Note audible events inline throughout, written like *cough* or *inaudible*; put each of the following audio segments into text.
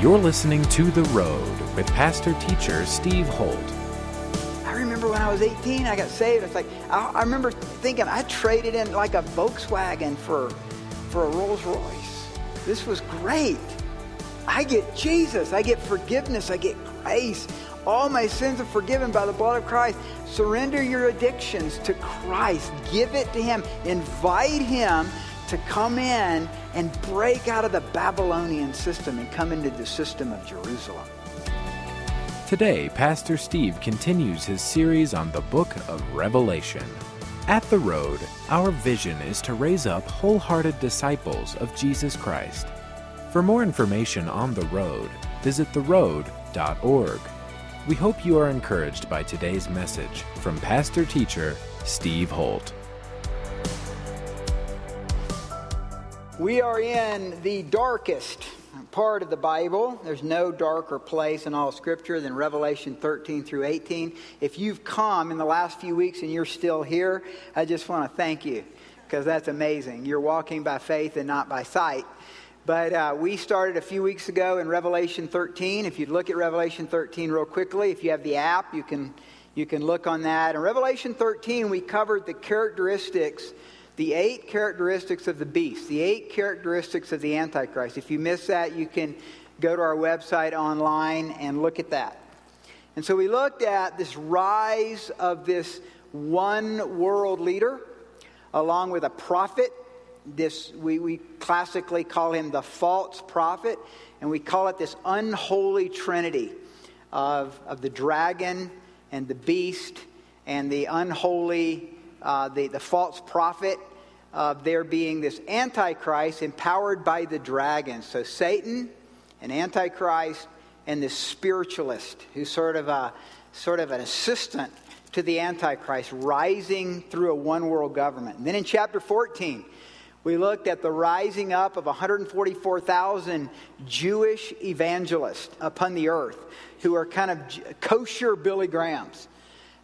You're listening to The Road with pastor teacher Steve Holt. I remember when I was 18, I got saved. It's like, I, I remember thinking I traded in like a Volkswagen for, for a Rolls Royce. This was great. I get Jesus, I get forgiveness, I get grace. All my sins are forgiven by the blood of Christ. Surrender your addictions to Christ. Give it to Him. Invite Him to come in and break out of the Babylonian system and come into the system of Jerusalem. Today, Pastor Steve continues his series on the book of Revelation. At The Road, our vision is to raise up wholehearted disciples of Jesus Christ. For more information on The Road, visit theroad.org. We hope you are encouraged by today's message from pastor teacher Steve Holt. We are in the darkest part of the Bible. There's no darker place in all Scripture than Revelation 13 through 18. If you've come in the last few weeks and you're still here, I just want to thank you because that's amazing. You're walking by faith and not by sight. But uh, we started a few weeks ago in Revelation 13. If you look at Revelation 13 real quickly, if you have the app, you can, you can look on that. In Revelation 13, we covered the characteristics, the eight characteristics of the beast, the eight characteristics of the Antichrist. If you miss that, you can go to our website online and look at that. And so we looked at this rise of this one world leader along with a prophet this we, we classically call him the false prophet and we call it this unholy trinity of, of the dragon and the beast and the unholy uh, the, the false prophet of there being this antichrist empowered by the dragon. So satan an antichrist and this spiritualist who's sort of a sort of an assistant to the antichrist rising through a one world government. And then in chapter 14 we looked at the rising up of 144,000 Jewish evangelists upon the earth who are kind of kosher Billy Grahams,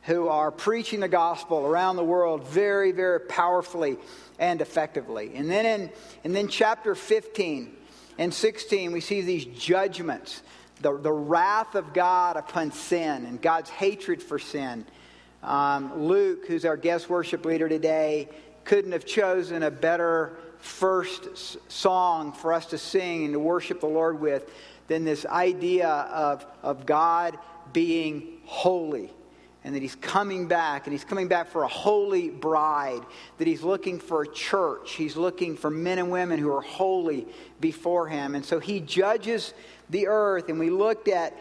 who are preaching the gospel around the world very, very powerfully and effectively. And then in and then chapter 15 and 16, we see these judgments, the, the wrath of God upon sin and God's hatred for sin. Um, Luke, who's our guest worship leader today, couldn't have chosen a better first song for us to sing and to worship the Lord with than this idea of, of God being holy and that he's coming back and he's coming back for a holy bride that he's looking for a church he's looking for men and women who are holy before him and so he judges the earth and we looked at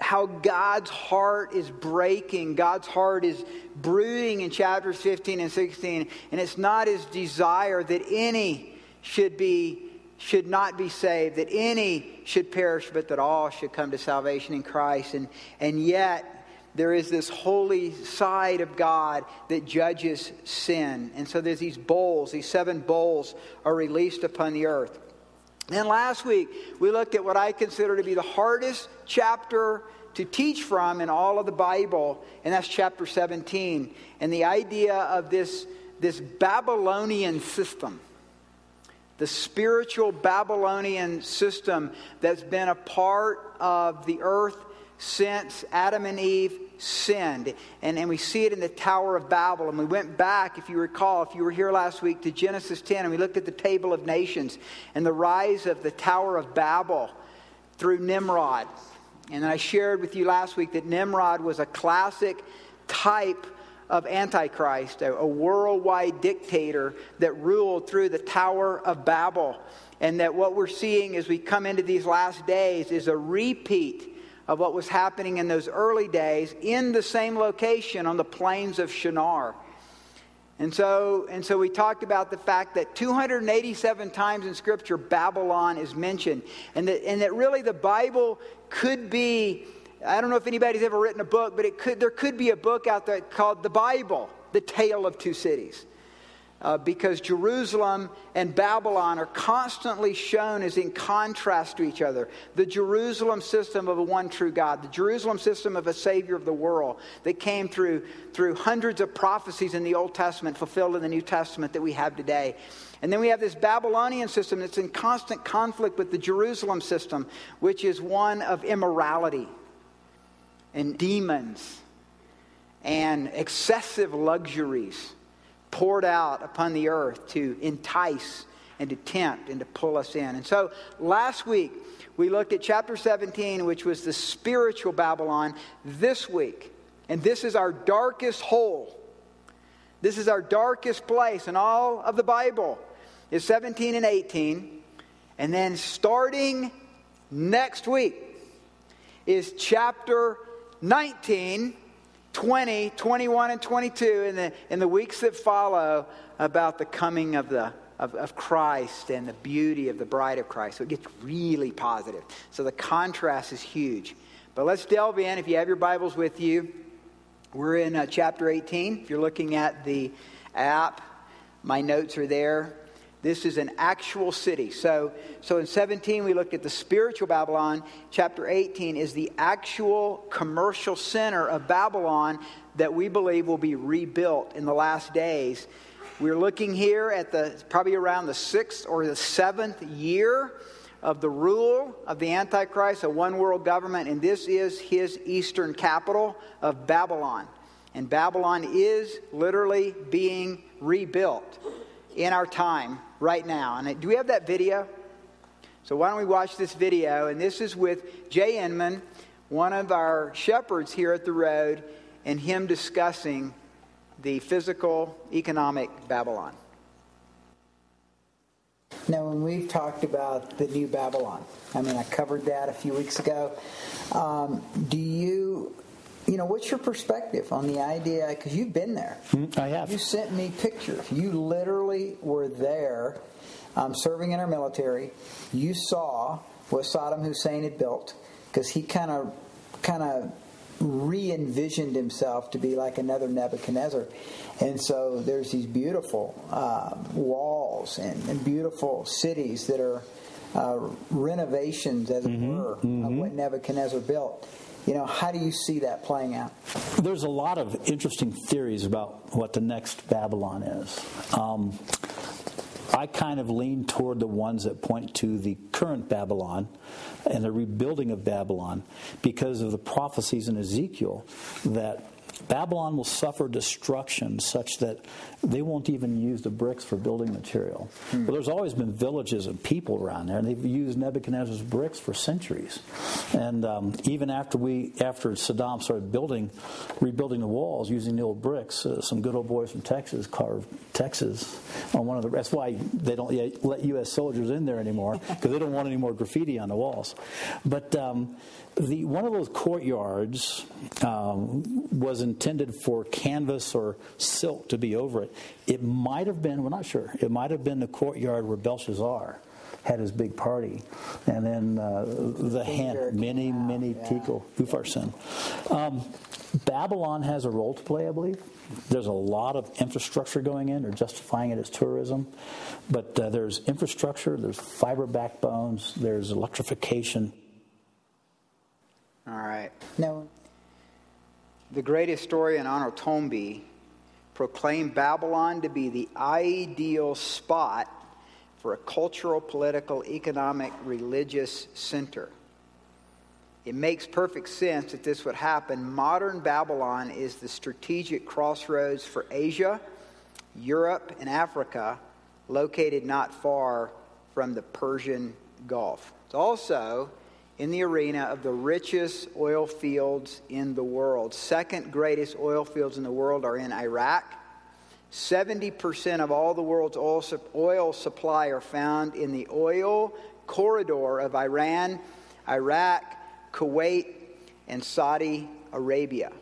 how God's heart is breaking, God's heart is brooding in chapters 15 and 16, and it's not his desire that any should be should not be saved, that any should perish, but that all should come to salvation in Christ. And, and yet, there is this holy side of God that judges sin. And so there's these bowls, these seven bowls are released upon the earth. Then last week, we looked at what I consider to be the hardest chapter to teach from in all of the Bible, and that's chapter 17. And the idea of this, this Babylonian system, the spiritual Babylonian system that's been a part of the earth since Adam and Eve sinned. And, and we see it in the Tower of Babel. And we went back, if you recall, if you were here last week, to Genesis 10, and we looked at the Table of Nations and the rise of the Tower of Babel through Nimrod. And I shared with you last week that Nimrod was a classic type of Antichrist, a, a worldwide dictator that ruled through the Tower of Babel. And that what we're seeing as we come into these last days is a repeat of what was happening in those early days in the same location on the plains of Shinar. And so, and so we talked about the fact that 287 times in Scripture Babylon is mentioned, and that, and that really the Bible could be I don't know if anybody's ever written a book, but it could, there could be a book out there called The Bible, The Tale of Two Cities. Uh, because Jerusalem and Babylon are constantly shown as in contrast to each other. The Jerusalem system of a one true God, the Jerusalem system of a Savior of the world that came through, through hundreds of prophecies in the Old Testament, fulfilled in the New Testament that we have today. And then we have this Babylonian system that's in constant conflict with the Jerusalem system, which is one of immorality and demons and excessive luxuries poured out upon the earth to entice and to tempt and to pull us in. And so last week, we looked at chapter 17, which was the spiritual Babylon. This week, and this is our darkest hole, this is our darkest place in all of the Bible, is 17 and 18. And then starting next week is chapter 19 20, 21, and 22 in the, in the weeks that follow about the coming of, the, of, of Christ and the beauty of the bride of Christ. So it gets really positive. So the contrast is huge. But let's delve in. If you have your Bibles with you, we're in uh, chapter 18. If you're looking at the app, my notes are there. This is an actual city. So, so in 17, we looked at the spiritual Babylon. Chapter 18 is the actual commercial center of Babylon that we believe will be rebuilt in the last days. We're looking here at the probably around the sixth or the seventh year of the rule of the Antichrist, a one world government, and this is his eastern capital of Babylon. And Babylon is literally being rebuilt in our time right now. And do we have that video? So why don't we watch this video? And this is with Jay Inman, one of our shepherds here at the road, and him discussing the physical economic Babylon. Now, when we've talked about the new Babylon, I mean, I covered that a few weeks ago. Um, do you you know, what's your perspective on the idea? Because you've been there. Mm, I have. You sent me pictures. You literally were there um, serving in our military. You saw what Saddam Hussein had built because he kind of, kind of re-envisioned himself to be like another Nebuchadnezzar. And so there's these beautiful uh, walls and, and, beautiful cities that are uh, renovations, as it mm-hmm, were, mm-hmm. of what Nebuchadnezzar built. You know, how do you see that playing out? There's a lot of interesting theories about what the next Babylon is. Um, I kind of lean toward the ones that point to the current Babylon and the rebuilding of Babylon because of the prophecies in Ezekiel that Babylon will suffer destruction such that they won't even use the bricks for building material. Hmm. But there's always been villages and people around there, and they've used Nebuchadnezzar's bricks for centuries. And um, even after we, after Saddam started building, rebuilding the walls using the old bricks, uh, some good old boys from Texas carved Texas on one of the. That's why they don't let U.S. soldiers in there anymore *laughs* because they don't want any more graffiti on the walls. But um, the, one of those courtyards um, was intended for canvas or silk to be over it. It might have been, we're not sure, it might have been the courtyard where Belshazzar had his big party. And then uh, the hand, many, many yeah. Tekel Upharsin. Um, Babylon has a role to play, I believe. There's a lot of infrastructure going in. They're justifying it as tourism. But uh, there's infrastructure, there's fiber backbones, there's electrification. All right. Now, the great historian Arnold Toynbee proclaimed Babylon to be the ideal spot for a cultural, political, economic, religious center. It makes perfect sense that this would happen. Modern Babylon is the strategic crossroads for Asia, Europe, and Africa, located not far from the Persian Gulf. It's also in the arena of the richest oil fields in the world. Second greatest oil fields in the world are in Iraq. 70% of all the world's oil, supply are found in the oil corridor of Iran, Iraq, Kuwait, and Saudi Arabia.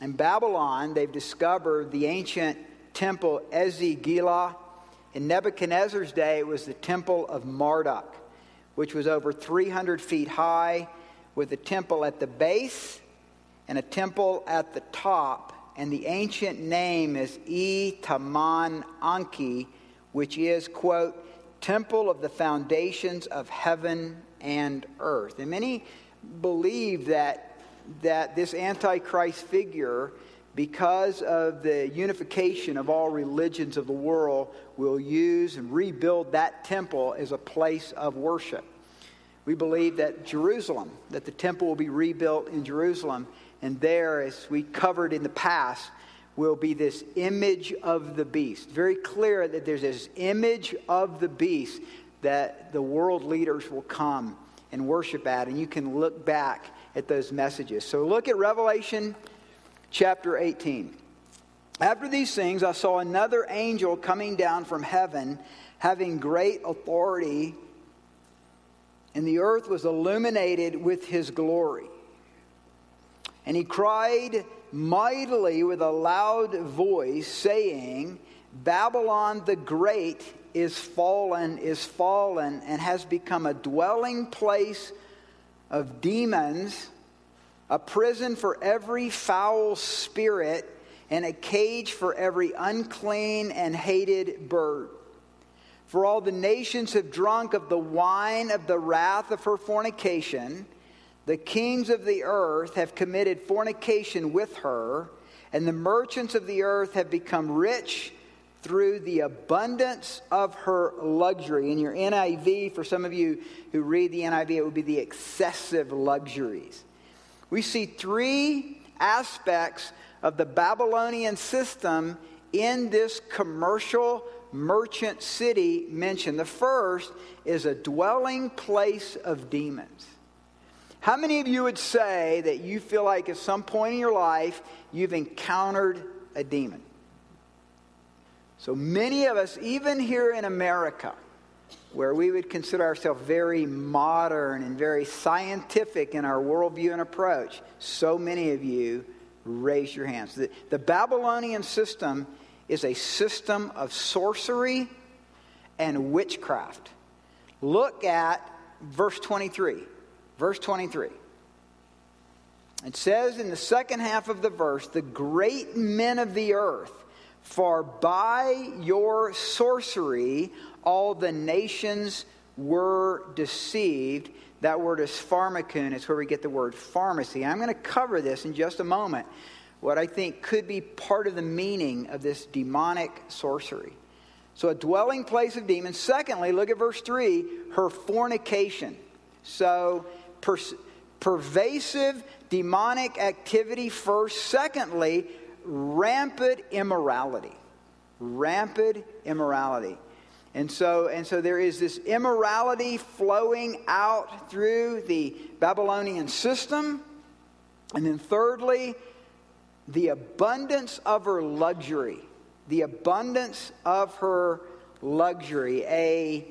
In Babylon, they've discovered the ancient temple Esagila. In Nebuchadnezzar's day, it was the temple of Marduk which was over 300 feet high, with a temple at the base and a temple at the top. and the ancient name is E Taman Anki, which is, quote, temple of the foundations of heaven and earth. And many believe that, that this Antichrist figure, because of the unification of all religions of the world, will use and rebuild that temple as a place of worship. We believe that Jerusalem, that the temple will be rebuilt in Jerusalem, and there, as we covered in the past, will be this image of the beast. Very clear that there's this image of the beast that the world leaders will come and worship at, and you can look back at those messages. So look at Revelation chapter 18. After these things, I saw another angel coming down from heaven, having great authority and the earth was illuminated with his glory. And he cried mightily with a loud voice, saying, Babylon the Great is fallen, is fallen, and has become a dwelling place of demons, a prison for every foul spirit, and a cage for every unclean and hated bird. For all the nations have drunk of the wine of the wrath of her fornication. The kings of the earth have committed fornication with her, and the merchants of the earth have become rich through the abundance of her luxury. In your NIV, for some of you who read the NIV, it would be the excessive luxuries. We see three aspects of the Babylonian system in this commercial merchant city mentioned. The first is a dwelling place of demons. How many of you would say that you feel like at some point in your life you've encountered a demon? So many of us, even here in America, where we would consider ourselves very modern and very scientific in our worldview and approach, so many of you raise your hands. The, the Babylonian system is a system of sorcery and witchcraft. Look at verse 23. Verse 23. It says in the second half of the verse, the great men of the earth, for by your sorcery all the nations were deceived. That word is pharmakon. It's where we get the word pharmacy. I'm going to cover this in just a moment what I think could be part of the meaning of this demonic sorcery. So, a dwelling place of demons. Secondly, look at verse 3 her fornication. So, per- pervasive demonic activity first. Secondly, rampant immorality. Rampant immorality. And so, and so there is this immorality flowing out through the Babylonian system. And then, thirdly, the abundance of her luxury, the abundance of her luxury, a,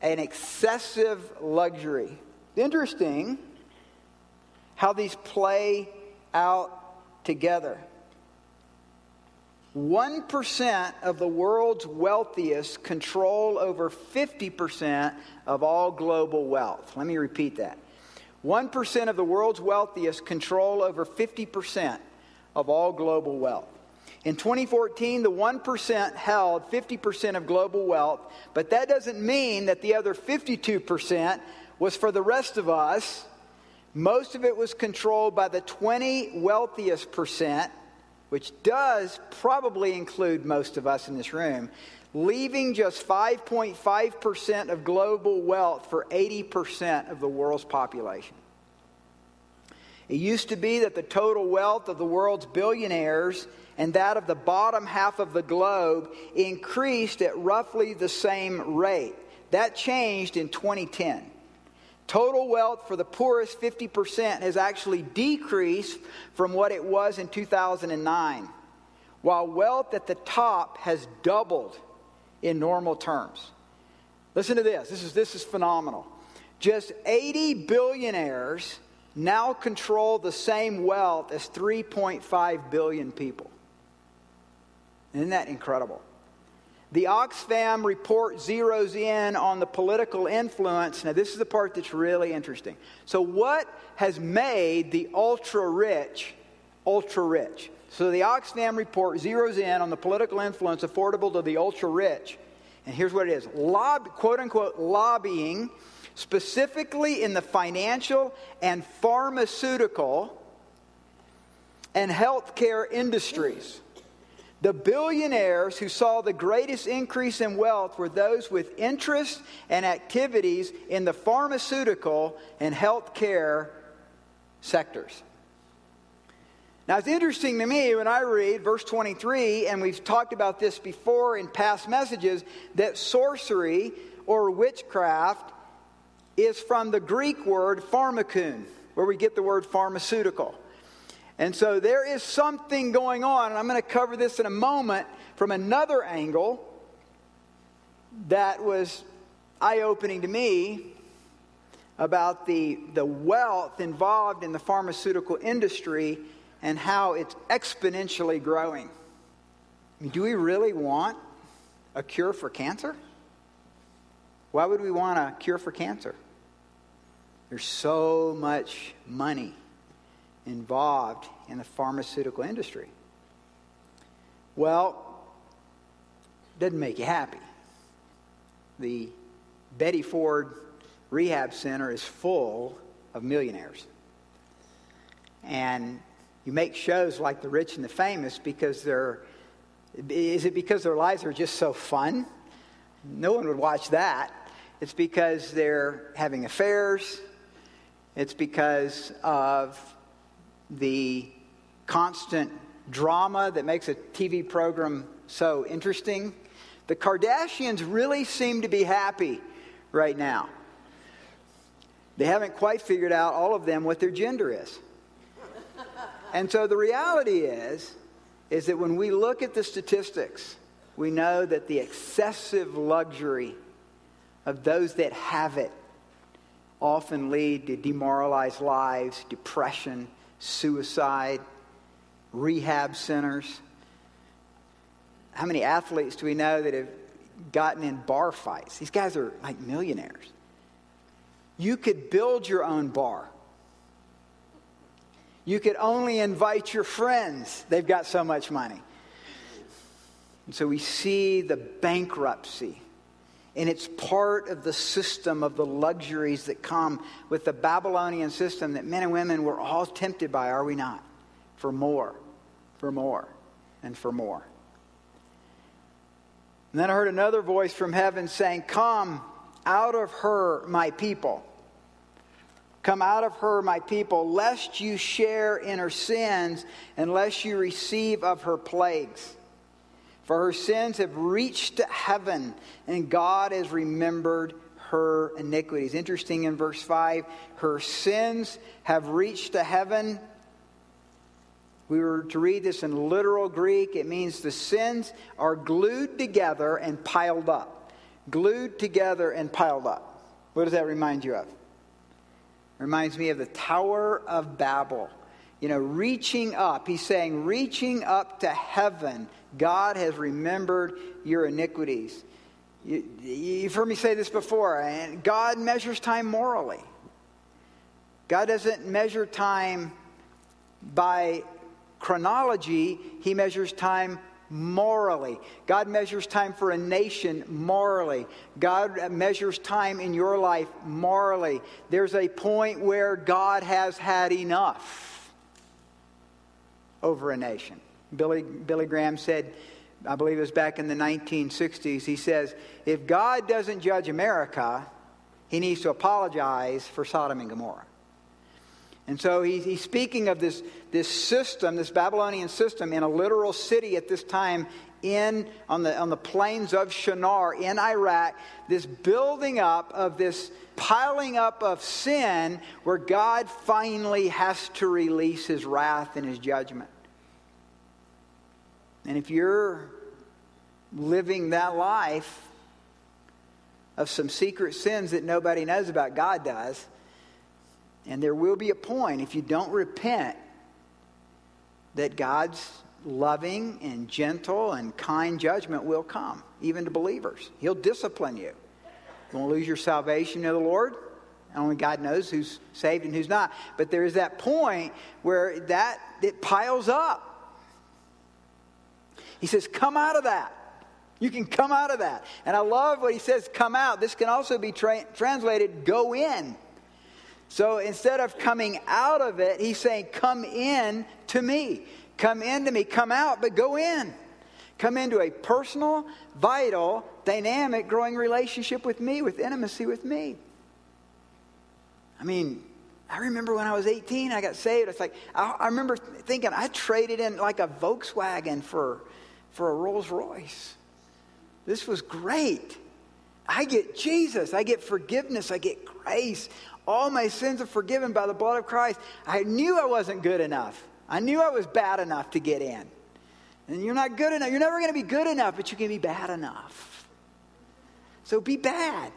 an excessive luxury. Interesting how these play out together. 1% of the world's wealthiest control over 50% of all global wealth. Let me repeat that. 1% of the world's wealthiest control over 50% of all global wealth. In 2014, the 1% held 50% of global wealth, but that doesn't mean that the other 52% was for the rest of us. Most of it was controlled by the 20 wealthiest percent, which does probably include most of us in this room, leaving just 5.5% of global wealth for 80% of the world's population. It used to be that the total wealth of the world's billionaires and that of the bottom half of the globe increased at roughly the same rate. That changed in 2010. Total wealth for the poorest 50% has actually decreased from what it was in 2009, while wealth at the top has doubled in normal terms. Listen to this. This is, this is phenomenal. Just 80 billionaires now control the same wealth as 3.5 billion people. Isn't that incredible? The Oxfam report zeroes in on the political influence. Now, this is the part that's really interesting. So, what has made the ultra rich ultra rich. So the Oxfam report zeroes in on the political influence affordable to the ultra rich. And here's what it is Lob, quote unquote, lobbying, specifically in the financial and pharmaceutical and healthcare industries. The billionaires who saw the greatest increase in wealth were those with interests and activities in the pharmaceutical and healthcare sectors. Now, it's interesting to me when I read verse 23, and we've talked about this before in past messages, that sorcery or witchcraft is from the Greek word pharmakun, where we get the word pharmaceutical. And so there is something going on, and I'm going to cover this in a moment from another angle that was eye opening to me about the, the wealth involved in the pharmaceutical industry and how it's exponentially growing. I mean, do we really want a cure for cancer? Why would we want a cure for cancer? There's so much money involved in the pharmaceutical industry. Well, doesn't make you happy. The Betty Ford Rehab Center is full of millionaires. And you make shows like The Rich and the Famous because they're. Is it because their lives are just so fun? No one would watch that. It's because they're having affairs. It's because of the constant drama that makes a TV program so interesting. The Kardashians really seem to be happy right now. They haven't quite figured out, all of them, what their gender is. And so the reality is, is that when we look at the statistics, we know that the excessive luxury of those that have it often lead to demoralized lives, depression, suicide, rehab centers. How many athletes do we know that have gotten in bar fights? These guys are like millionaires. You could build your own bar. You could only invite your friends. They've got so much money. And so we see the bankruptcy. And it's part of the system of the luxuries that come with the Babylonian system that men and women were all tempted by, are we not? For more, for more, and for more. And then I heard another voice from heaven saying, Come out of her, my people. Come out of her, my people, lest you share in her sins, unless you receive of her plagues. For her sins have reached heaven, and God has remembered her iniquities. Interesting in verse 5 her sins have reached to heaven. We were to read this in literal Greek. It means the sins are glued together and piled up. Glued together and piled up. What does that remind you of? Reminds me of the Tower of Babel. You know, reaching up. He's saying, reaching up to heaven, God has remembered your iniquities. You, you've heard me say this before, and God measures time morally. God doesn't measure time by chronology, He measures time morally. God measures time for a nation morally. God measures time in your life morally. There's a point where God has had enough over a nation. Billy, Billy Graham said, I believe it was back in the 1960s, he says, if God doesn't judge America, he needs to apologize for Sodom and Gomorrah. And so he's, he's speaking of this, this system, this Babylonian system, in a literal city at this time in on the on the plains of Shinar in Iraq, this building up of this piling up of sin where God finally has to release his wrath and his judgment. And if you're living that life of some secret sins that nobody knows about, God does, and there will be a point, if you don't repent, that God's loving and gentle and kind judgment will come, even to believers. He'll discipline you. You won't lose your salvation to the Lord, Only God knows who's saved and who's not. But there is that point where that it piles up. He says, Come out of that. You can come out of that. And I love what he says, come out. This can also be tra- translated, go in. So instead of coming out of it, he's saying, come in to me. Come into me. Come out, but go in. Come into a personal, vital, dynamic, growing relationship with me, with intimacy with me. I mean, I remember when I was 18, I got saved. It's like, I, I remember thinking I traded in like a Volkswagen for, for a Rolls Royce. This was great. I get Jesus. I get forgiveness. I get grace. All my sins are forgiven by the blood of Christ. I knew I wasn't good enough. I knew I was bad enough to get in. And you're not good enough. You're never going to be good enough, but you can be bad enough. So be bad.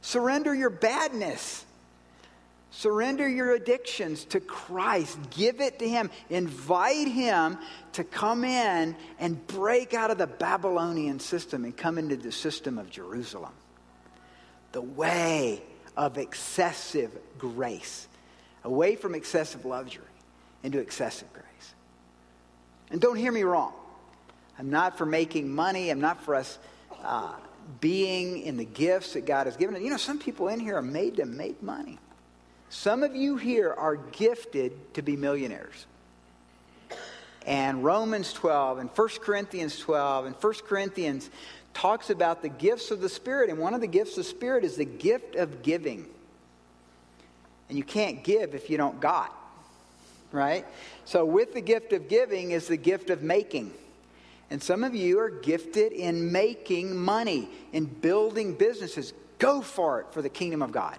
Surrender your badness. Surrender your addictions to Christ. Give it to Him. Invite Him to come in and break out of the Babylonian system and come into the system of Jerusalem. The way of excessive grace, away from excessive luxury into excessive grace. And don't hear me wrong. I'm not for making money, I'm not for us. Uh, being in the gifts that God has given. You know, some people in here are made to make money. Some of you here are gifted to be millionaires. And Romans 12 and 1 Corinthians 12 and 1 Corinthians talks about the gifts of the Spirit. And one of the gifts of the Spirit is the gift of giving. And you can't give if you don't got, right? So, with the gift of giving is the gift of making. And some of you are gifted in making money, in building businesses. Go for it for the kingdom of God.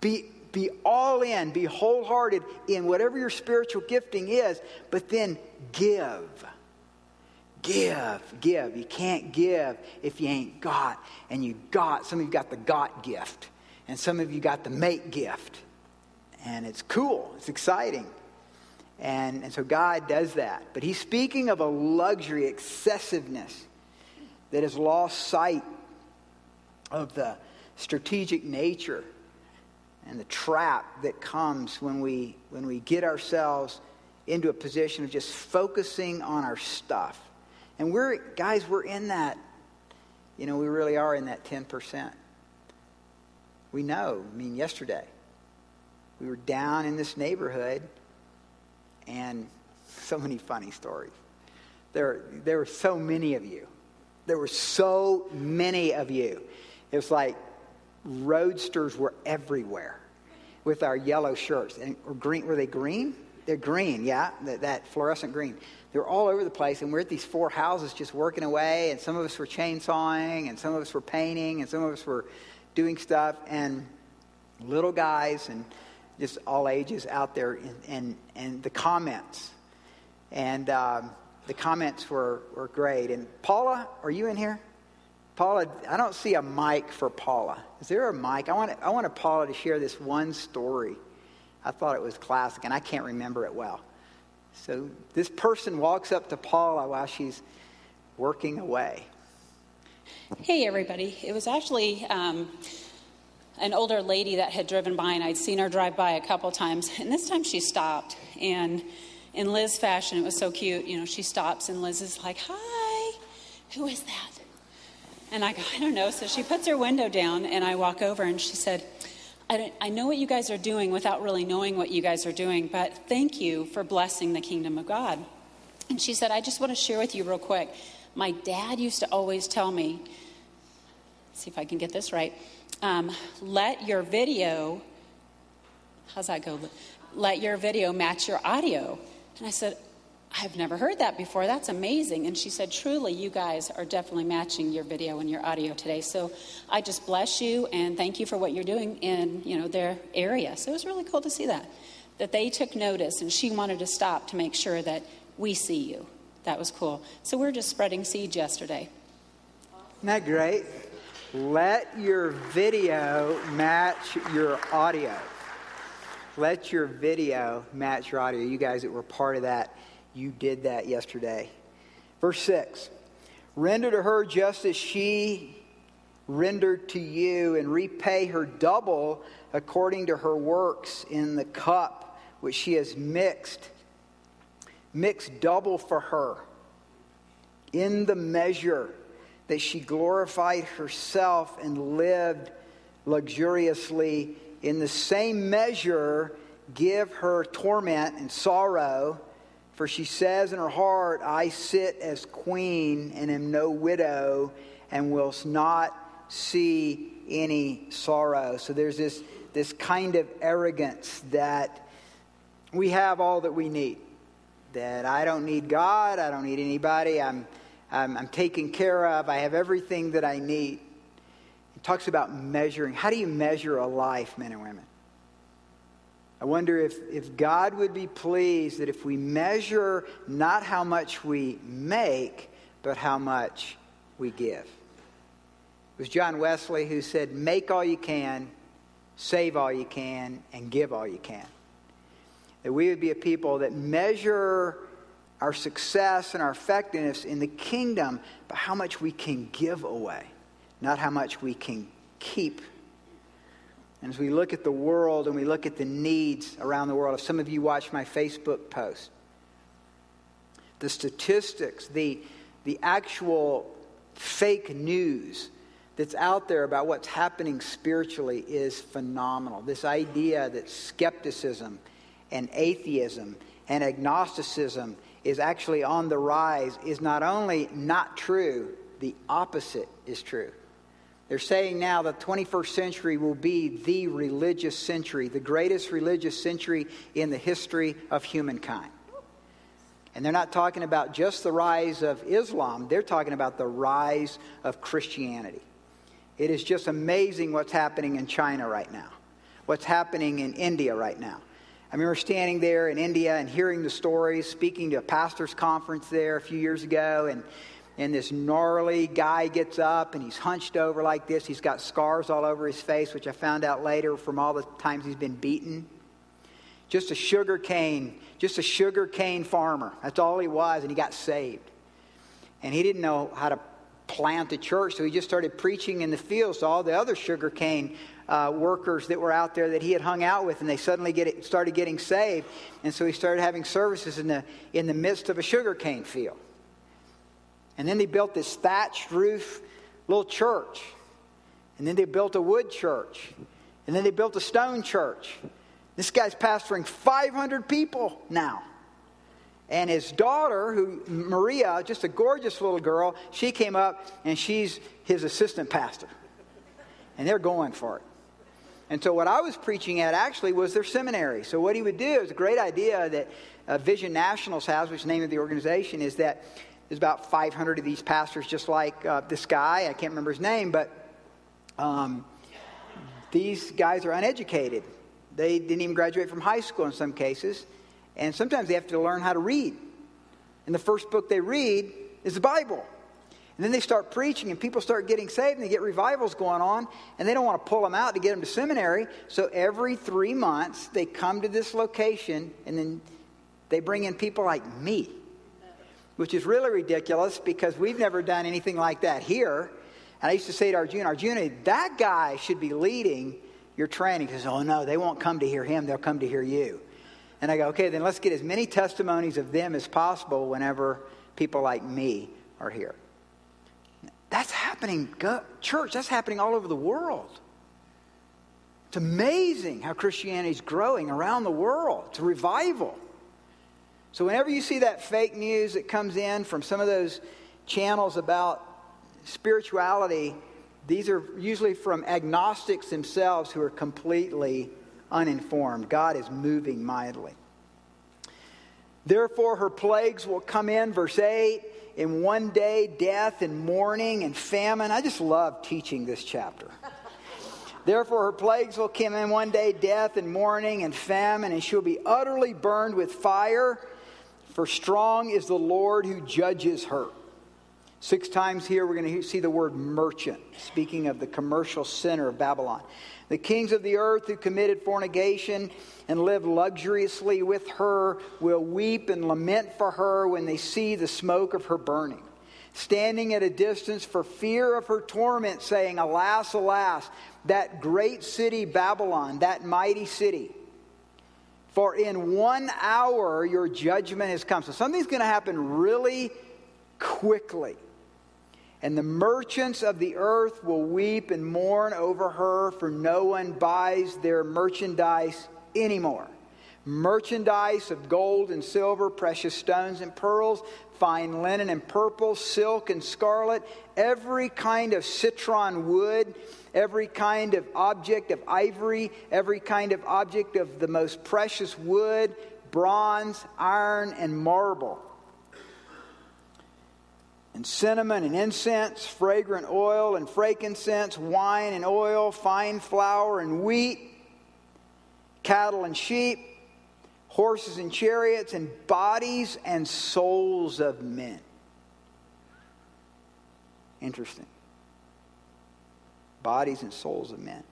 Be, be all in, be wholehearted in whatever your spiritual gifting is, but then give. Give, give. You can't give if you ain't got. And you got, some of you got the got gift, and some of you got the make gift. And it's cool, it's exciting. And, and so God does that. But he's speaking of a luxury, excessiveness that has lost sight of the strategic nature and the trap that comes when we, when we get ourselves into a position of just focusing on our stuff. And we're, guys, we're in that, you know, we really are in that 10%. We know. I mean, yesterday, we were down in this neighborhood, and so many funny stories. There, there were so many of you. There were so many of you. It was like roadsters were everywhere with our yellow shirts. And green, were they green? They're green, yeah, that, that fluorescent green. They were all over the place, and we're at these four houses just working away, and some of us were chainsawing, and some of us were painting, and some of us were doing stuff, and little guys and just all ages out there, and, and, and the comments. And um, the comments were, were great. And Paula, are you in here? Paula, I don't see a mic for Paula. Is there a mic? I want, I want Paula to share this one story. I thought it was classic, and I can't remember it well. So this person walks up to Paula while she's working away. Hey, everybody. It was actually um, an older lady that had driven by, and I'd seen her drive by a couple times. And this time she stopped. And in Liz fashion, it was so cute. You know, she stops, and Liz is like, Hi, who is that? And I go, I don't know. So she puts her window down, and I walk over, and she said, I, I, know what you guys are doing without really knowing what you guys are doing, but thank you for blessing the kingdom of God. And she said, I just want to share with you real quick. My dad used to always tell me, see if I can get this right, um, let your video, how's that go? Let your video match your audio. And I said, I've never heard that before. That's amazing. And she said, Truly, you guys are definitely matching your video and your audio today. So I just bless you and thank you for what you're doing in you know their area. So it was really cool to see that. That they took notice and she wanted to stop to make sure that we see you. That was cool. So we're just spreading seeds yesterday. Isn't that great? Let your video match your audio. Let your video match your audio. You guys that were part of that you did that yesterday. Verse 6 Render to her just as she rendered to you, and repay her double according to her works in the cup which she has mixed. Mix double for her in the measure that she glorified herself and lived luxuriously. In the same measure, give her torment and sorrow. For she says in her heart, I sit as queen and am no widow, and will not see any sorrow. So there's this, this kind of arrogance that we have all that we need. That I don't need God, I don't need anybody, I'm, I'm, I'm taken care of, I have everything that I need. It talks about measuring. How do you measure a life, men and women? I wonder if, if God would be pleased that if we measure not how much we make, but how much we give. It was John Wesley who said, Make all you can, save all you can, and give all you can. That we would be a people that measure our success and our effectiveness in the kingdom by how much we can give away, not how much we can keep and as we look at the world and we look at the needs around the world, if some of you watch my Facebook post, the statistics, the, the actual fake news that's out there about what's happening spiritually is phenomenal. This idea that skepticism and atheism and agnosticism is actually on the rise is not only not true, the opposite is true. They're saying now the 21st century will be the religious century, the greatest religious century in the history of humankind. And they're not talking about just the rise of Islam, they're talking about the rise of Christianity. It is just amazing what's happening in China right now, what's happening in India right now. I remember standing there in India and hearing the stories, speaking to a pastor's conference there a few years ago, and and this gnarly guy gets up and he's hunched over like this. He's got scars all over his face, which I found out later from all the times he's been beaten. Just a sugar cane, just a sugar cane farmer. That's all he was, and he got saved. And he didn't know how to plant a church, so he just started preaching in the fields to all the other sugar cane uh, workers that were out there that he had hung out with, and they suddenly get it, started getting saved. And so he started having services in the, in the midst of a sugar cane field. And then they built this thatched roof little church. And then they built a wood church. And then they built a stone church. This guy's pastoring 500 people now. And his daughter, who Maria, just a gorgeous little girl, she came up and she's his assistant pastor. And they're going for it. And so, what I was preaching at actually was their seminary. So, what he would do is a great idea that uh, Vision Nationals has, which is the name of the organization, is that there's about 500 of these pastors, just like uh, this guy. I can't remember his name, but um, these guys are uneducated. They didn't even graduate from high school in some cases. And sometimes they have to learn how to read. And the first book they read is the Bible. And then they start preaching, and people start getting saved, and they get revivals going on, and they don't want to pull them out to get them to seminary. So every three months, they come to this location, and then they bring in people like me which is really ridiculous because we've never done anything like that here. And I used to say to Arjuna, Arjuna, that guy should be leading your training. He says, oh no, they won't come to hear him, they'll come to hear you. And I go, okay, then let's get as many testimonies of them as possible whenever people like me are here. That's happening, church, that's happening all over the world. It's amazing how Christianity is growing around the world. It's a revival. So, whenever you see that fake news that comes in from some of those channels about spirituality, these are usually from agnostics themselves who are completely uninformed. God is moving mightily. Therefore, her plagues will come in, verse 8, in one day death and mourning and famine. I just love teaching this chapter. Therefore, her plagues will come in one day death and mourning and famine, and she'll be utterly burned with fire for strong is the Lord who judges her. Six times here, we're going to see the word merchant, speaking of the commercial center of Babylon. The kings of the earth who committed fornication and lived luxuriously with her will weep and lament for her when they see the smoke of her burning. standing at a distance for fear of her torment, saying, Alas, alas, that great city Babylon, that mighty city. For in one hour your judgment has come. So something's going to happen really quickly. And the merchants of the earth will weep and mourn over her, for no one buys their merchandise anymore. Merchandise of gold and silver, precious stones and pearls, fine linen and purple, silk and scarlet, every kind of citron wood, every kind of object of ivory, every kind of object of the most precious wood, bronze, iron, and marble. And cinnamon and incense, fragrant oil and frankincense, wine and oil, fine flour and wheat, cattle and sheep horses and chariots, and bodies and souls of men. Interesting. Bodies and souls of men.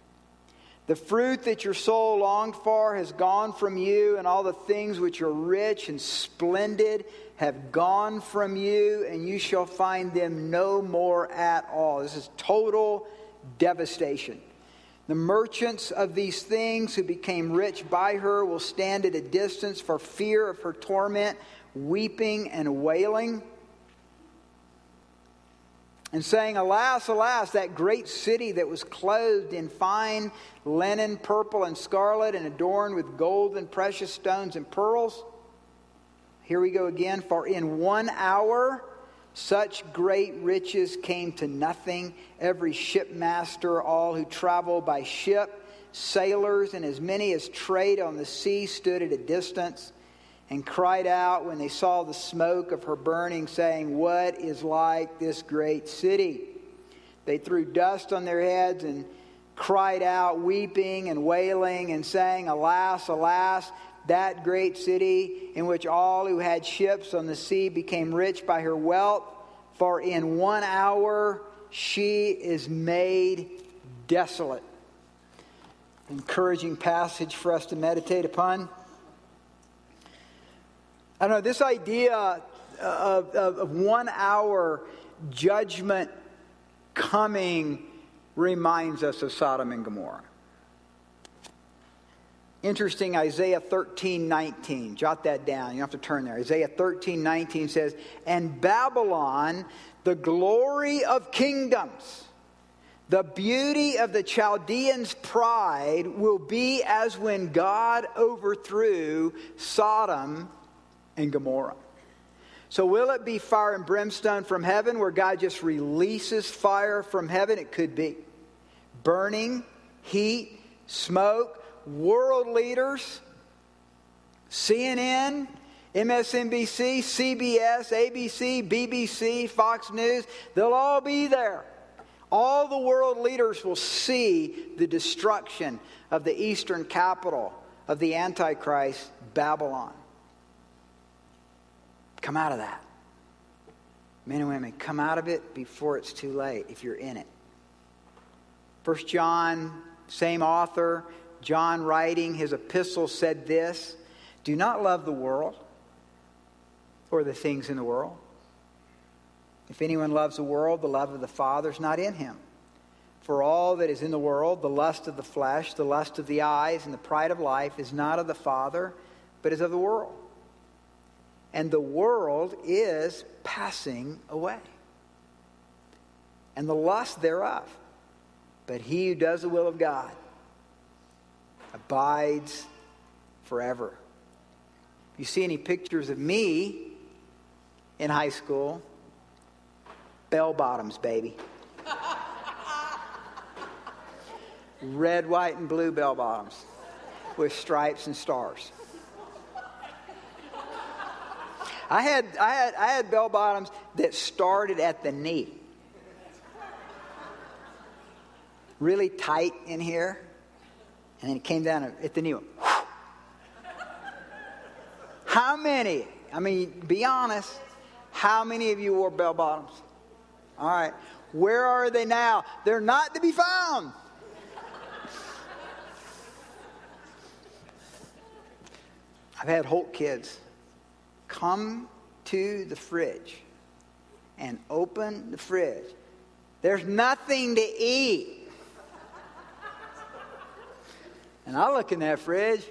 The fruit that your soul longed for has gone from you, and all the things which are rich and splendid have gone from you, and you shall find them no more at all. This is total devastation. The merchants of these things who became rich by her will stand at a distance for fear of her torment, weeping and wailing, and saying, Alas, alas, that great city that was clothed in fine linen, purple and scarlet, and adorned with gold and precious stones and pearls. Here we go again. For in one hour, such great riches came to nothing. Every shipmaster, all who travel by ship, sailors, and as many as trade on the sea stood at a distance and cried out when they saw the smoke of her burning, saying, What is like this great city? They threw dust on their heads and cried out, weeping and wailing, and saying, Alas, alas, that great city in which all who had ships on the sea became rich by her wealth, for in one hour she is made desolate. Encouraging passage for us to meditate upon. I don't know, this idea of, of, of one hour judgment coming reminds us of Sodom and Gomorrah. Interesting, Isaiah 13, 19. Jot that down. You have to turn there. Isaiah 13, 19 says, And Babylon, the glory of kingdoms, the beauty of the Chaldeans' pride will be as when God overthrew Sodom and Gomorrah. So, will it be fire and brimstone from heaven where God just releases fire from heaven? It could be. Burning, heat, smoke, world leaders, CNN, MSNBC, CBS, ABC, BBC, Fox News, they'll all be there. All the world leaders will see the destruction of the eastern capital of the Antichrist, Babylon. Come out of that. Men and women, come out of it before it's too late if you're in it. First John, same author, John, writing his epistle, said this Do not love the world or the things in the world. If anyone loves the world, the love of the Father is not in him. For all that is in the world, the lust of the flesh, the lust of the eyes, and the pride of life, is not of the Father, but is of the world. And the world is passing away, and the lust thereof. But he who does the will of God abides forever. If you see any pictures of me in high school, bell bottoms, baby. *laughs* Red, white, and blue bell bottoms with stripes and stars. I had, I had, I had bell bottoms that started at the knee. Really tight in here. And it came down at the knee. How many, I mean, be honest, how many of you wore bell bottoms? All right. Where are they now? They're not to be found. I've had Holt kids come to the fridge and open the fridge. There's nothing to eat. And I look in that fridge,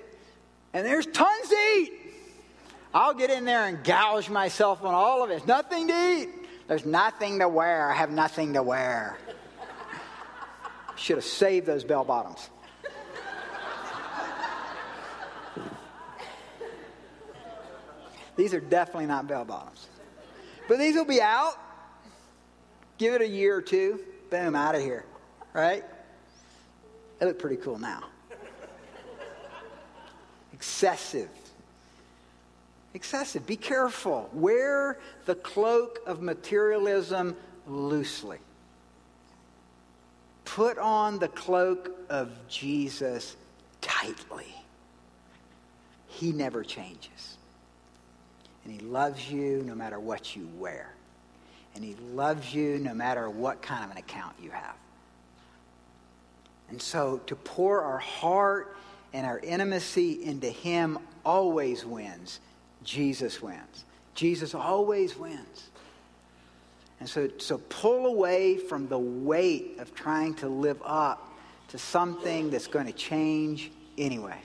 and there's tons to eat. I'll get in there and gouge myself on all of it. Nothing to eat. There's nothing to wear. I have nothing to wear. Should have saved those bell bottoms. These are definitely not bell bottoms. But these will be out. Give it a year or two. Boom, out of here. Right? They look pretty cool now. Excessive. Excessive. Be careful. Wear the cloak of materialism loosely. Put on the cloak of Jesus tightly. He never changes. And He loves you no matter what you wear. And He loves you no matter what kind of an account you have. And so to pour our heart and our intimacy into Him always wins. Jesus wins. Jesus always wins. And so, so pull away from the weight of trying to live up to something that's going to change anyway.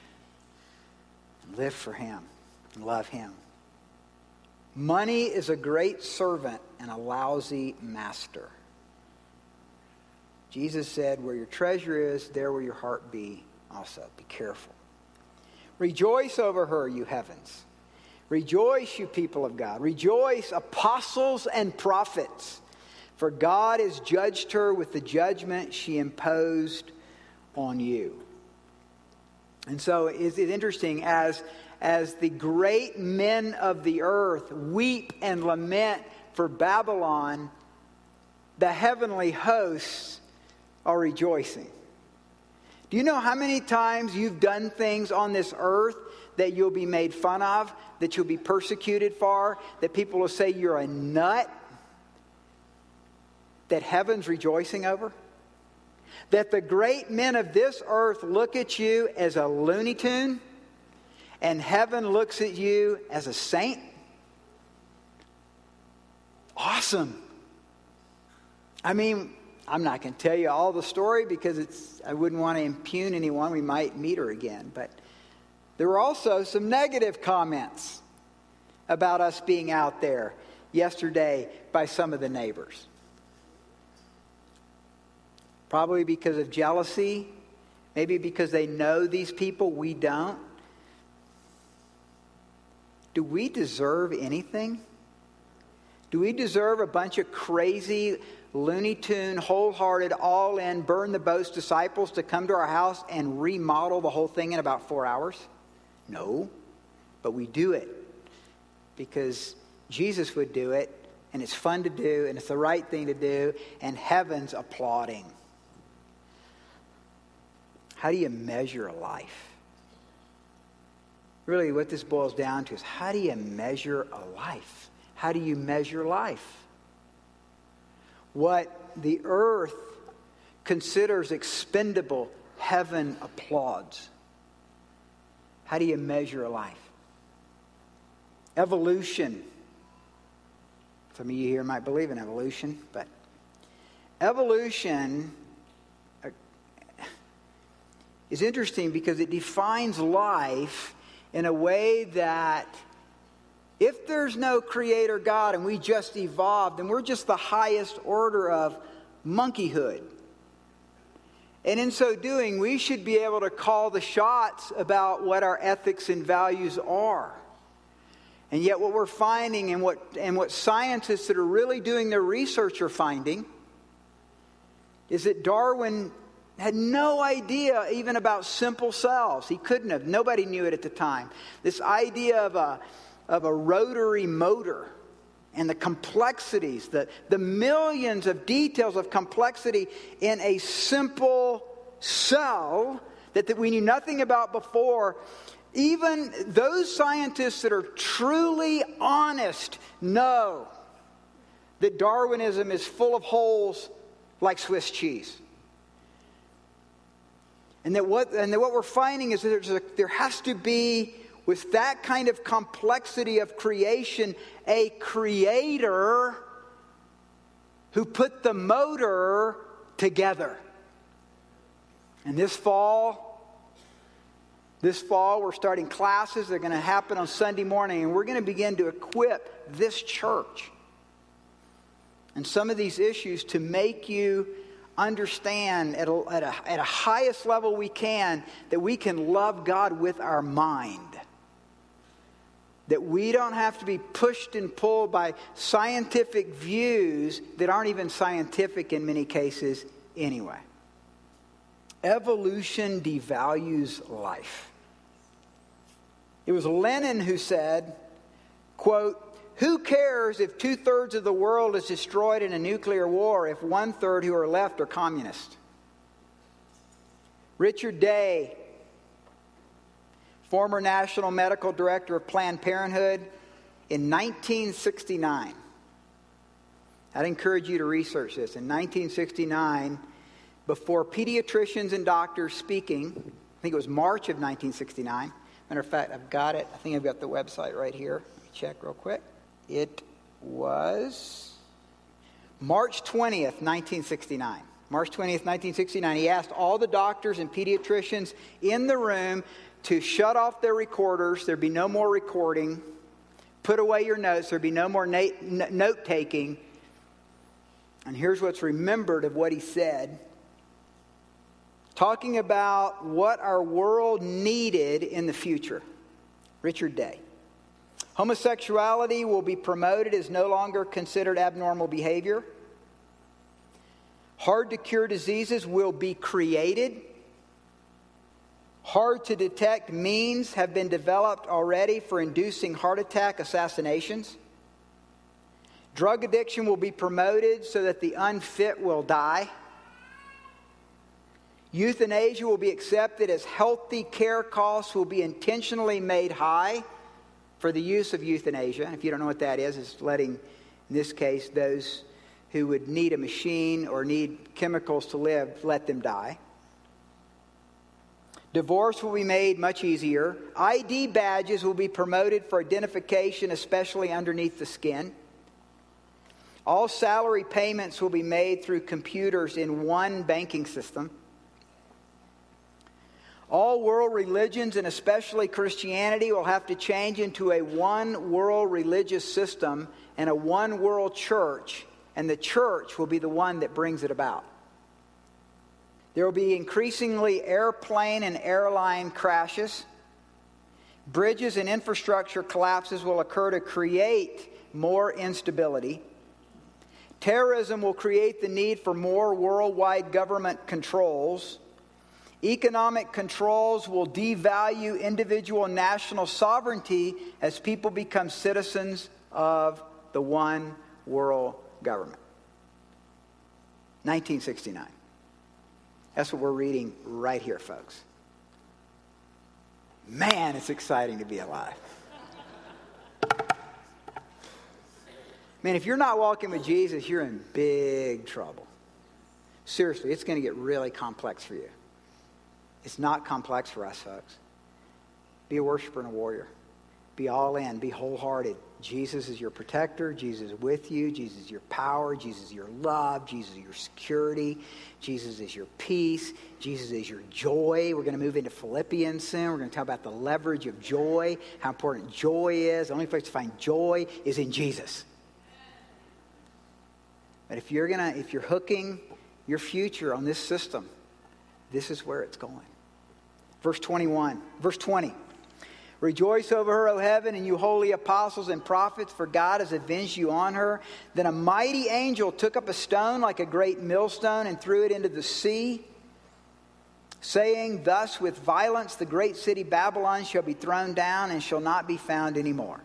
Live for Him love Him. Money is a great servant and a lousy master. Jesus said, Where your treasure is, there will your heart be also. Be careful. Rejoice over her, you heavens. Rejoice, you people of God. Rejoice, apostles and prophets. For God has judged her with the judgment she imposed on you. And so it's interesting as as the great men of the earth weep and lament for Babylon, the heavenly hosts are rejoicing. Do you know how many times you've done things on this earth that you'll be made fun of, that you'll be persecuted for, that people will say you're a nut, that heaven's rejoicing over? That the great men of this earth look at you as a Looney Tune? and heaven looks at you as a saint? Awesome. I mean, I'm not going to tell you all the story because it's, I wouldn't want to impugn anyone. We might meet her again. But there were also some negative comments about us being out there yesterday by some of the neighbors. Probably because of jealousy, maybe because they know these people, we don't. Do we deserve anything? Do we deserve a bunch of crazy, Looney Tune, wholehearted, all in, burn the boats disciples to come to our house and remodel the whole thing in about four hours? No. But we do it because Jesus would do it, and it's fun to do, and it's the right thing to do, and heaven's applauding. How do you measure a life? really what this boils down to is how do you measure a life? How do you measure life? What the earth considers expendable, heaven applauds. How do you measure life? Evolution. Some of you here might believe in evolution, but evolution uh, is interesting because it defines life in a way that if there's no creator God and we just evolved, then we're just the highest order of monkeyhood. And in so doing, we should be able to call the shots about what our ethics and values are. And yet, what we're finding and what, and what scientists that are really doing their research are finding is that Darwin had no idea even about simple cells. He couldn't have. Nobody knew it at the time. This idea of a, of a rotary motor and the complexities, the, the millions of details of complexity in a simple cell that, that we knew nothing about before. Even those scientists that are truly honest know that Darwinism is full of holes like Swiss cheese. And that what, and that what we're finding is that a, there has to be, with that kind of complexity of creation, a creator who put the motor together. And this fall, this fall, we're starting classes. They're going to happen on Sunday morning, and we're going to begin to equip this church and some of these issues to make you understand at a, at, a, at a highest level we can that we can love God with our mind. That we don't have to be pushed and pulled by scientific views that aren't even scientific in many cases anyway. Evolution devalues life. It was Lenin who said, quote, who cares if two thirds of the world is destroyed in a nuclear war if one third who are left are communist? Richard Day, former national medical director of Planned Parenthood, in 1969, I'd encourage you to research this. In 1969, before pediatricians and doctors speaking, I think it was March of 1969. Matter of fact, I've got it. I think I've got the website right here. Let me check real quick. It was March 20th, 1969. March 20th, 1969. He asked all the doctors and pediatricians in the room to shut off their recorders. There'd be no more recording. Put away your notes. There'd be no more note taking. And here's what's remembered of what he said talking about what our world needed in the future. Richard Day. Homosexuality will be promoted as no longer considered abnormal behavior. Hard to cure diseases will be created. Hard to detect means have been developed already for inducing heart attack assassinations. Drug addiction will be promoted so that the unfit will die. Euthanasia will be accepted as healthy care costs will be intentionally made high for the use of euthanasia. If you don't know what that is, it's letting, in this case, those who would need a machine or need chemicals to live, let them die. Divorce will be made much easier. ID badges will be promoted for identification, especially underneath the skin. All salary payments will be made through computers in one banking system. All world religions, and especially Christianity, will have to change into a one world religious system and a one world church, and the church will be the one that brings it about. There will be increasingly airplane and airline crashes. Bridges and infrastructure collapses will occur to create more instability. Terrorism will create the need for more worldwide government controls. Economic controls will devalue individual national sovereignty as people become citizens of the one world government. 1969. That's what we're reading right here, folks. Man, it's exciting to be alive. Man, if you're not walking with Jesus, you're in big trouble. Seriously, it's going to get really complex for you. It's not complex for us, folks. Be a worshiper and a warrior. Be all in. Be wholehearted. Jesus is your protector. Jesus is with you. Jesus is your power. Jesus is your love. Jesus is your security. Jesus is your peace. Jesus is your joy. We're going to move into Philippians soon. We're going to talk about the leverage of joy, how important joy is. The only place to find joy is in Jesus. But if you're going to, if you're hooking your future on this system, this is where it's going. Verse 21, verse 20. Rejoice over her, O heaven, and you holy apostles and prophets, for God has avenged you on her. Then a mighty angel took up a stone like a great millstone and threw it into the sea, saying, Thus with violence the great city Babylon shall be thrown down and shall not be found anymore.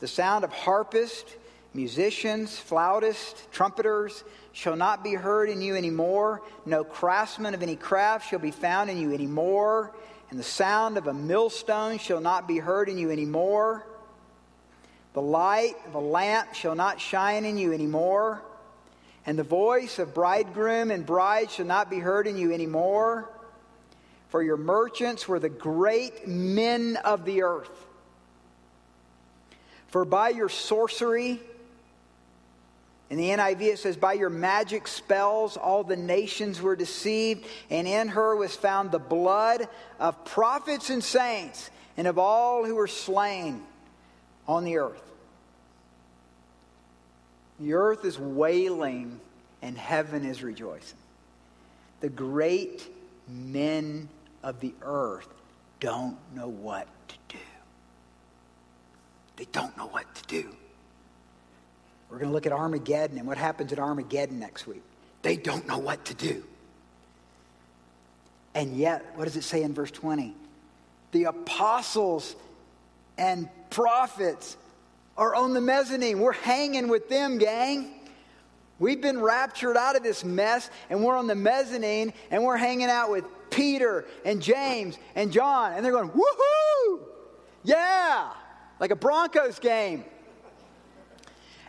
The sound of harpists, musicians, flautists, trumpeters, shall not be heard in you anymore. No craftsman of any craft shall be found in you anymore. And the sound of a millstone shall not be heard in you anymore. The light of a lamp shall not shine in you anymore. And the voice of bridegroom and bride shall not be heard in you anymore. For your merchants were the great men of the earth. For by your sorcery, In the NIV, it says, By your magic spells, all the nations were deceived, and in her was found the blood of prophets and saints, and of all who were slain on the earth. The earth is wailing, and heaven is rejoicing. The great men of the earth don't know what to do. They don't know what to do. We're going to look at Armageddon and what happens at Armageddon next week. They don't know what to do. And yet, what does it say in verse 20? The apostles and prophets are on the mezzanine. We're hanging with them, gang. We've been raptured out of this mess, and we're on the mezzanine, and we're hanging out with Peter and James and John, and they're going, woohoo! Yeah! Like a Broncos game.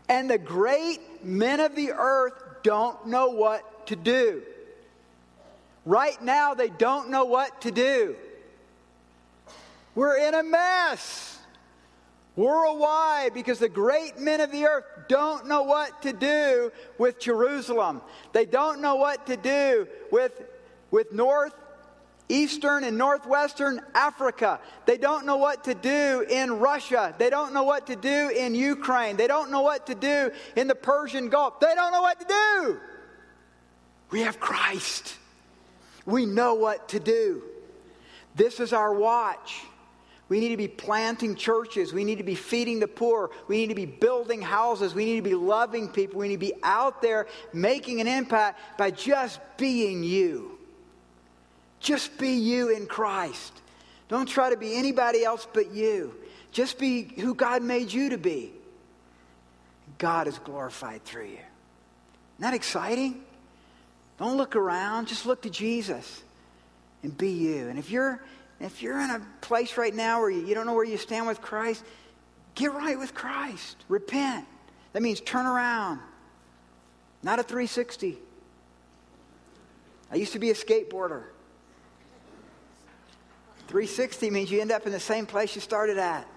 And the great men of the earth don't know what to do. Right now, they don't know what to do. We're in a mess worldwide because the great men of the earth don't know what to do with Jerusalem. They don't know what to do with, with North Eastern and Northwestern Africa. They don't know what to do in Russia. They don't know what to do in Ukraine. They don't know what to do in the Persian Gulf. They don't know what to do. We have Christ. We know what to do. This is our watch. We need to be planting churches. We need to be feeding the poor. We need to be building houses. We need to be loving people. We need to be out there making an impact by just being you. Just be you in Christ. Don't try to be anybody else but you. Just be who God made you to be. God is glorified through you. Isn't that exciting? Don't look around, just look to Jesus and be you. And if you're if you're in a place right now where you don't know where you stand with Christ, get right with Christ. Repent. That means turn around. Not a 360. I used to be a skateboarder. 360 means you end up in the same place you started at.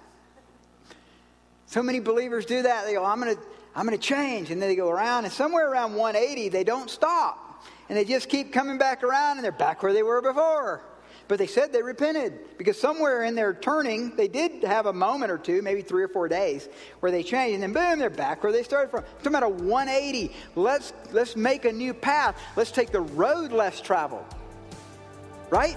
So many believers do that. They go, I'm going to I'm going to change. And then they go around, and somewhere around 180, they don't stop. And they just keep coming back around, and they're back where they were before. But they said they repented because somewhere in their turning, they did have a moment or two, maybe three or four days, where they changed, and then boom, they're back where they started from. It's about a 180. Let's let's make a new path. Let's take the road less traveled. Right?